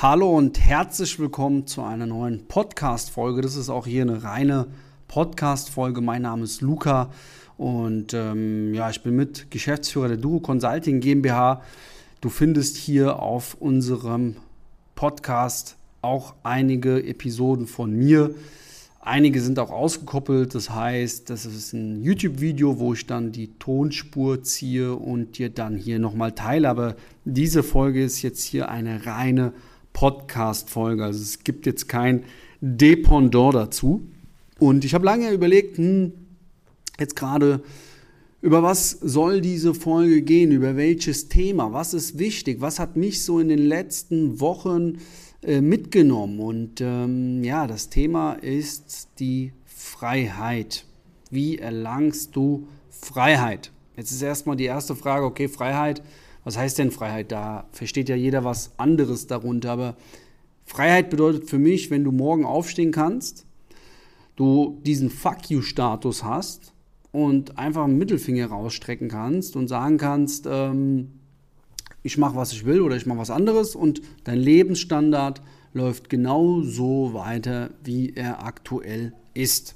Hallo und herzlich willkommen zu einer neuen Podcast-Folge. Das ist auch hier eine reine Podcast-Folge. Mein Name ist Luca und ähm, ja, ich bin mit Geschäftsführer der Duro Consulting GmbH. Du findest hier auf unserem Podcast auch einige Episoden von mir. Einige sind auch ausgekoppelt, das heißt, das ist ein YouTube-Video, wo ich dann die Tonspur ziehe und dir dann hier nochmal teile. Aber diese Folge ist jetzt hier eine reine Podcast-Folge. Also es gibt jetzt kein Dependant dazu. Und ich habe lange überlegt, hm, jetzt gerade, über was soll diese Folge gehen? Über welches Thema? Was ist wichtig? Was hat mich so in den letzten Wochen äh, mitgenommen? Und ähm, ja, das Thema ist die Freiheit. Wie erlangst du Freiheit? Jetzt ist erstmal die erste Frage, okay, Freiheit was heißt denn Freiheit? Da versteht ja jeder was anderes darunter. Aber Freiheit bedeutet für mich, wenn du morgen aufstehen kannst, du diesen Fuck you-Status hast und einfach einen Mittelfinger rausstrecken kannst und sagen kannst, ähm, ich mache, was ich will oder ich mache was anderes und dein Lebensstandard läuft genau so weiter, wie er aktuell ist.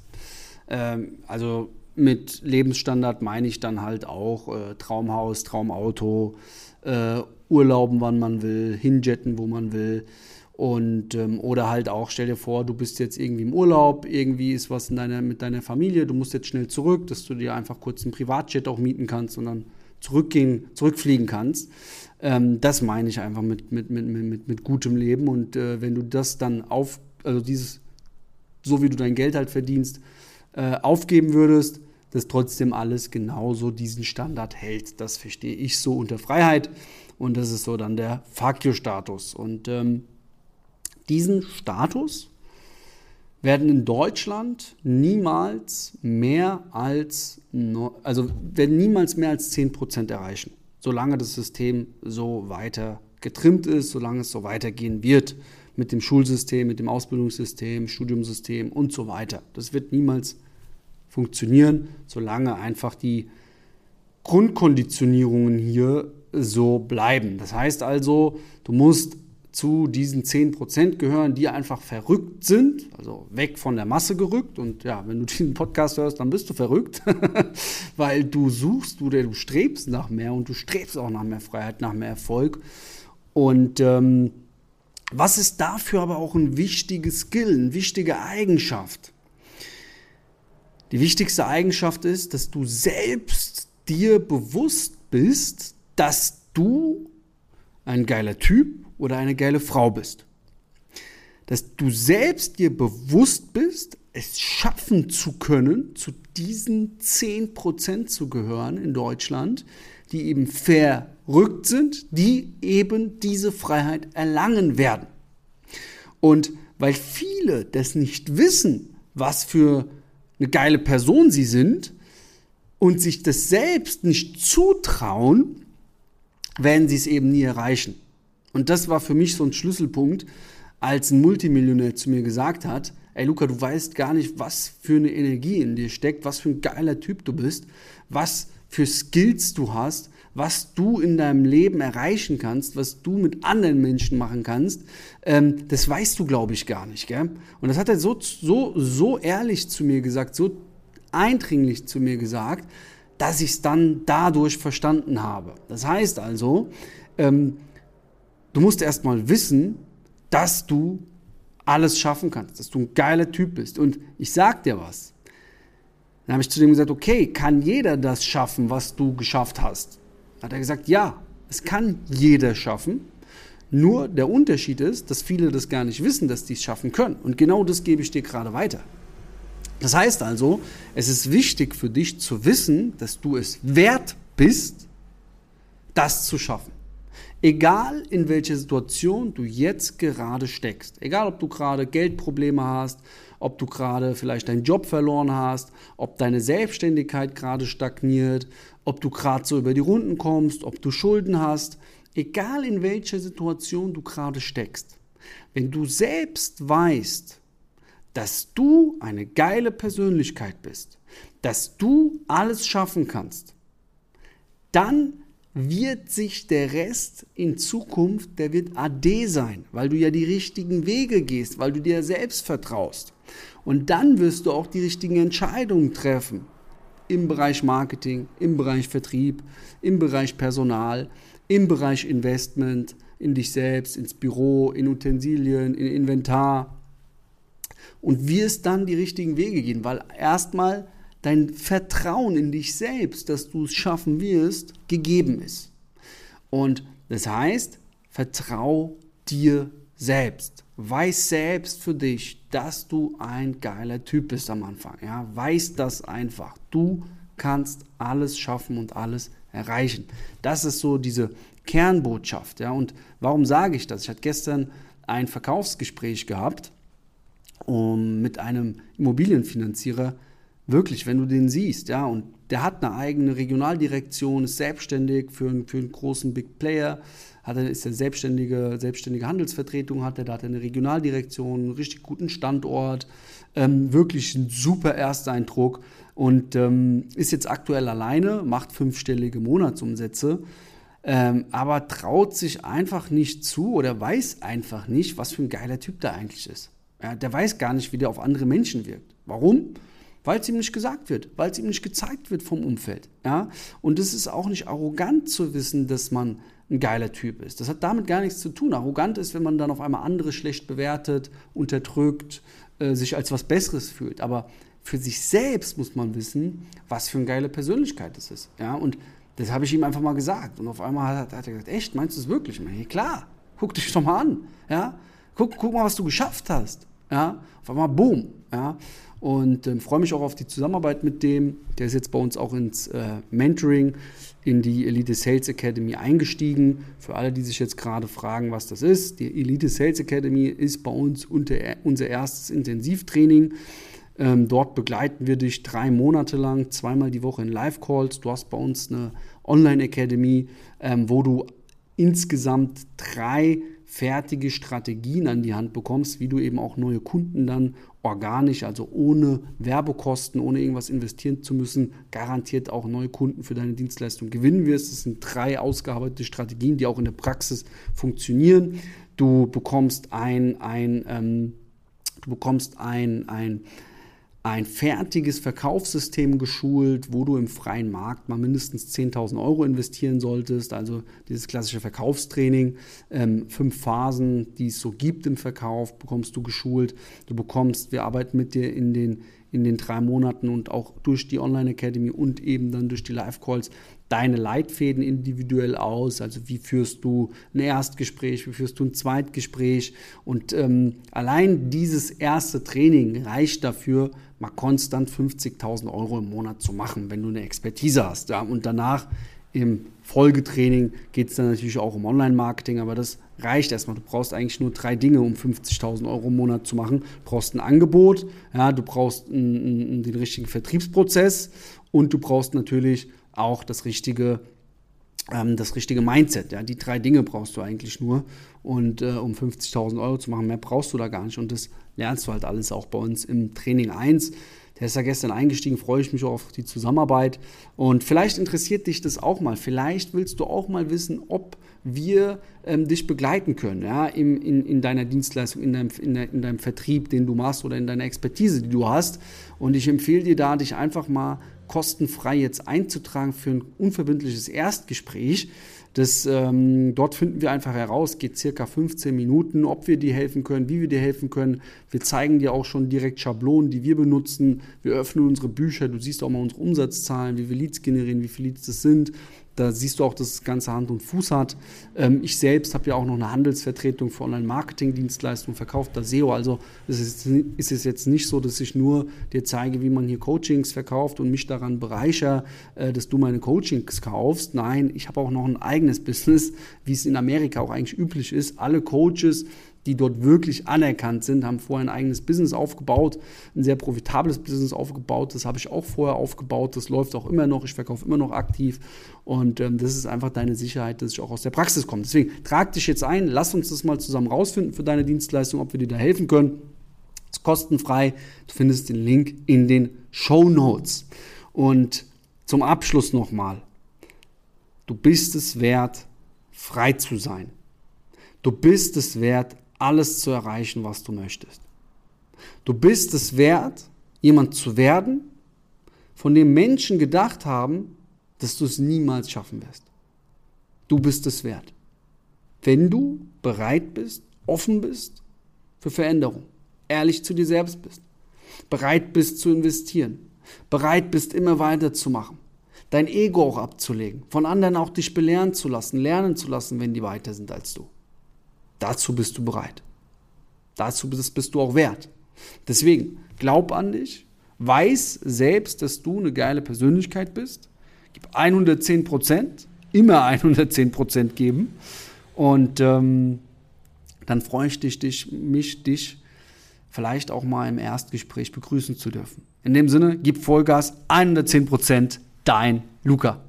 Ähm, also mit Lebensstandard meine ich dann halt auch äh, Traumhaus, Traumauto, äh, Urlauben, wann man will, hinjetten, wo man will. Und, ähm, oder halt auch, stell dir vor, du bist jetzt irgendwie im Urlaub, irgendwie ist was in deiner, mit deiner Familie, du musst jetzt schnell zurück, dass du dir einfach kurz einen Privatjet auch mieten kannst und dann zurückgehen, zurückfliegen kannst. Ähm, das meine ich einfach mit, mit, mit, mit, mit gutem Leben. Und äh, wenn du das dann auf, also dieses, so wie du dein Geld halt verdienst, äh, aufgeben würdest, dass trotzdem alles genauso diesen Standard hält. Das verstehe ich so unter Freiheit und das ist so dann der Fuck-You-Status. Und ähm, diesen Status werden in Deutschland niemals mehr als, also werden niemals mehr als 10% erreichen, solange das System so weiter getrimmt ist, solange es so weitergehen wird mit dem Schulsystem, mit dem Ausbildungssystem, Studiumsystem und so weiter. Das wird niemals funktionieren, solange einfach die Grundkonditionierungen hier so bleiben. Das heißt also, du musst zu diesen 10% gehören, die einfach verrückt sind, also weg von der Masse gerückt. Und ja, wenn du diesen Podcast hörst, dann bist du verrückt, weil du suchst oder du strebst nach mehr und du strebst auch nach mehr Freiheit, nach mehr Erfolg. Und ähm, was ist dafür aber auch ein wichtiges Skill, eine wichtige Eigenschaft? Die wichtigste Eigenschaft ist, dass du selbst dir bewusst bist, dass du ein geiler Typ oder eine geile Frau bist. Dass du selbst dir bewusst bist, es schaffen zu können, zu diesen 10% zu gehören in Deutschland, die eben verrückt sind, die eben diese Freiheit erlangen werden. Und weil viele das nicht wissen, was für eine geile Person sie sind und sich das selbst nicht zutrauen, werden sie es eben nie erreichen. Und das war für mich so ein Schlüsselpunkt, als ein Multimillionär zu mir gesagt hat, ey Luca, du weißt gar nicht, was für eine Energie in dir steckt, was für ein geiler Typ du bist, was für Skills du hast, was du in deinem Leben erreichen kannst, was du mit anderen Menschen machen kannst, ähm, das weißt du, glaube ich, gar nicht. Gell? Und das hat er so, so, so ehrlich zu mir gesagt, so eindringlich zu mir gesagt, dass ich es dann dadurch verstanden habe. Das heißt also, ähm, du musst erstmal wissen, dass du alles schaffen kannst, dass du ein geiler Typ bist. Und ich sag dir was. Dann habe ich zu dem gesagt, okay, kann jeder das schaffen, was du geschafft hast? Hat er gesagt, ja, es kann jeder schaffen. Nur der Unterschied ist, dass viele das gar nicht wissen, dass die es schaffen können. Und genau das gebe ich dir gerade weiter. Das heißt also, es ist wichtig für dich zu wissen, dass du es wert bist, das zu schaffen. Egal in welcher Situation du jetzt gerade steckst, egal ob du gerade Geldprobleme hast, ob du gerade vielleicht deinen Job verloren hast, ob deine Selbstständigkeit gerade stagniert, ob du gerade so über die Runden kommst, ob du Schulden hast, egal in welcher Situation du gerade steckst. Wenn du selbst weißt, dass du eine geile Persönlichkeit bist, dass du alles schaffen kannst, dann wird sich der Rest in Zukunft, der wird AD sein, weil du ja die richtigen Wege gehst, weil du dir selbst vertraust. Und dann wirst du auch die richtigen Entscheidungen treffen im Bereich Marketing, im Bereich Vertrieb, im Bereich Personal, im Bereich Investment, in dich selbst, ins Büro, in Utensilien, in Inventar. Und wirst dann die richtigen Wege gehen, weil erstmal dein Vertrauen in dich selbst, dass du es schaffen wirst, gegeben ist. Und das heißt, vertrau dir selbst. Weiß selbst für dich, dass du ein geiler Typ bist am Anfang. Ja, weiß das einfach. Du kannst alles schaffen und alles erreichen. Das ist so diese Kernbotschaft. Ja, und warum sage ich das? Ich hatte gestern ein Verkaufsgespräch gehabt um, mit einem Immobilienfinanzierer, Wirklich, wenn du den siehst, ja, und der hat eine eigene Regionaldirektion, ist selbstständig für, einen, für einen großen Big Player, hat er, ist er selbstständige, selbstständige Handelsvertretung, hat er, da hat er eine Regionaldirektion, einen richtig guten Standort, ähm, wirklich ein super Ersteindruck und ähm, ist jetzt aktuell alleine, macht fünfstellige Monatsumsätze, ähm, aber traut sich einfach nicht zu oder weiß einfach nicht, was für ein geiler Typ der eigentlich ist. Ja, der weiß gar nicht, wie der auf andere Menschen wirkt. Warum? Weil es ihm nicht gesagt wird, weil es ihm nicht gezeigt wird vom Umfeld. Ja? Und es ist auch nicht arrogant zu wissen, dass man ein geiler Typ ist. Das hat damit gar nichts zu tun. Arrogant ist, wenn man dann auf einmal andere schlecht bewertet, unterdrückt, äh, sich als was Besseres fühlt. Aber für sich selbst muss man wissen, was für eine geile Persönlichkeit das ist. Ja? Und das habe ich ihm einfach mal gesagt. Und auf einmal hat, hat er gesagt, echt, meinst du es wirklich? Ich meine, klar, guck dich doch mal an. Ja? Guck, guck mal, was du geschafft hast. Ja? Auf einmal, boom. Ja? Und äh, freue mich auch auf die Zusammenarbeit mit dem. Der ist jetzt bei uns auch ins äh, Mentoring in die Elite Sales Academy eingestiegen. Für alle, die sich jetzt gerade fragen, was das ist, die Elite Sales Academy ist bei uns unter, unser erstes Intensivtraining. Ähm, dort begleiten wir dich drei Monate lang, zweimal die Woche in Live-Calls. Du hast bei uns eine Online-Academy, ähm, wo du insgesamt drei fertige Strategien an die Hand bekommst, wie du eben auch neue Kunden dann organisch, also ohne Werbekosten, ohne irgendwas investieren zu müssen, garantiert auch neue Kunden für deine Dienstleistung gewinnen wirst. Das sind drei ausgearbeitete Strategien, die auch in der Praxis funktionieren. Du bekommst ein, ein, ähm, du bekommst ein, ein ein fertiges Verkaufssystem geschult, wo du im freien Markt mal mindestens 10.000 Euro investieren solltest. Also dieses klassische Verkaufstraining, ähm, fünf Phasen, die es so gibt im Verkauf, bekommst du geschult. Du bekommst, wir arbeiten mit dir in den, in den drei Monaten und auch durch die Online Academy und eben dann durch die Live-Calls deine Leitfäden individuell aus. Also wie führst du ein Erstgespräch, wie führst du ein Zweitgespräch. Und ähm, allein dieses erste Training reicht dafür, mal konstant 50.000 Euro im Monat zu machen, wenn du eine Expertise hast. Ja? Und danach im Folgetraining geht es dann natürlich auch um Online-Marketing, aber das reicht erstmal. Du brauchst eigentlich nur drei Dinge, um 50.000 Euro im Monat zu machen. Du brauchst ein Angebot, ja, du brauchst einen, einen, den richtigen Vertriebsprozess und du brauchst natürlich auch das richtige, ähm, das richtige Mindset. Ja? Die drei Dinge brauchst du eigentlich nur. Und äh, um 50.000 Euro zu machen, mehr brauchst du da gar nicht. Und das lernst du halt alles auch bei uns im Training 1. Der ist ja gestern eingestiegen, freue ich mich auch auf die Zusammenarbeit. Und vielleicht interessiert dich das auch mal. Vielleicht willst du auch mal wissen, ob wir ähm, dich begleiten können, ja, in, in, in deiner Dienstleistung, in deinem, in, der, in deinem Vertrieb, den du machst oder in deiner Expertise, die du hast. Und ich empfehle dir da, dich einfach mal kostenfrei jetzt einzutragen für ein unverbindliches Erstgespräch. Das, ähm, dort finden wir einfach heraus, geht circa 15 Minuten, ob wir dir helfen können, wie wir dir helfen können. Wir zeigen dir auch schon direkt Schablonen, die wir benutzen. Wir öffnen unsere Bücher, du siehst auch mal unsere Umsatzzahlen, wie wir Leads generieren, wie viele Leads das sind. Da siehst du auch, dass das Ganze Hand und Fuß hat. Ähm, ich selbst habe ja auch noch eine Handelsvertretung für Online-Marketing-Dienstleistungen verkauft, da SEO. Also es ist, ist es jetzt nicht so, dass ich nur dir zeige, wie man hier Coachings verkauft und mich daran bereichere, äh, dass du meine Coachings kaufst. Nein, ich habe auch noch ein eigenes Business, wie es in Amerika auch eigentlich üblich ist. Alle Coaches die dort wirklich anerkannt sind, haben vorher ein eigenes Business aufgebaut, ein sehr profitables Business aufgebaut. Das habe ich auch vorher aufgebaut. Das läuft auch immer noch. Ich verkaufe immer noch aktiv. Und ähm, das ist einfach deine Sicherheit, dass ich auch aus der Praxis komme. Deswegen trag dich jetzt ein. Lass uns das mal zusammen rausfinden für deine Dienstleistung, ob wir dir da helfen können. Es ist kostenfrei. Du findest den Link in den Show Notes. Und zum Abschluss nochmal. du bist es wert, frei zu sein. Du bist es wert, alles zu erreichen, was du möchtest. Du bist es wert, jemand zu werden, von dem Menschen gedacht haben, dass du es niemals schaffen wirst. Du bist es wert. Wenn du bereit bist, offen bist für Veränderung, ehrlich zu dir selbst bist, bereit bist zu investieren, bereit bist, immer weiterzumachen, dein Ego auch abzulegen, von anderen auch dich belehren zu lassen, lernen zu lassen, wenn die weiter sind als du. Dazu bist du bereit. Dazu bist, bist du auch wert. Deswegen, glaub an dich, weiß selbst, dass du eine geile Persönlichkeit bist, gib 110 Prozent, immer 110 Prozent geben und ähm, dann freue ich dich, dich, mich, dich vielleicht auch mal im Erstgespräch begrüßen zu dürfen. In dem Sinne, gib Vollgas, 110 Prozent, dein Luca.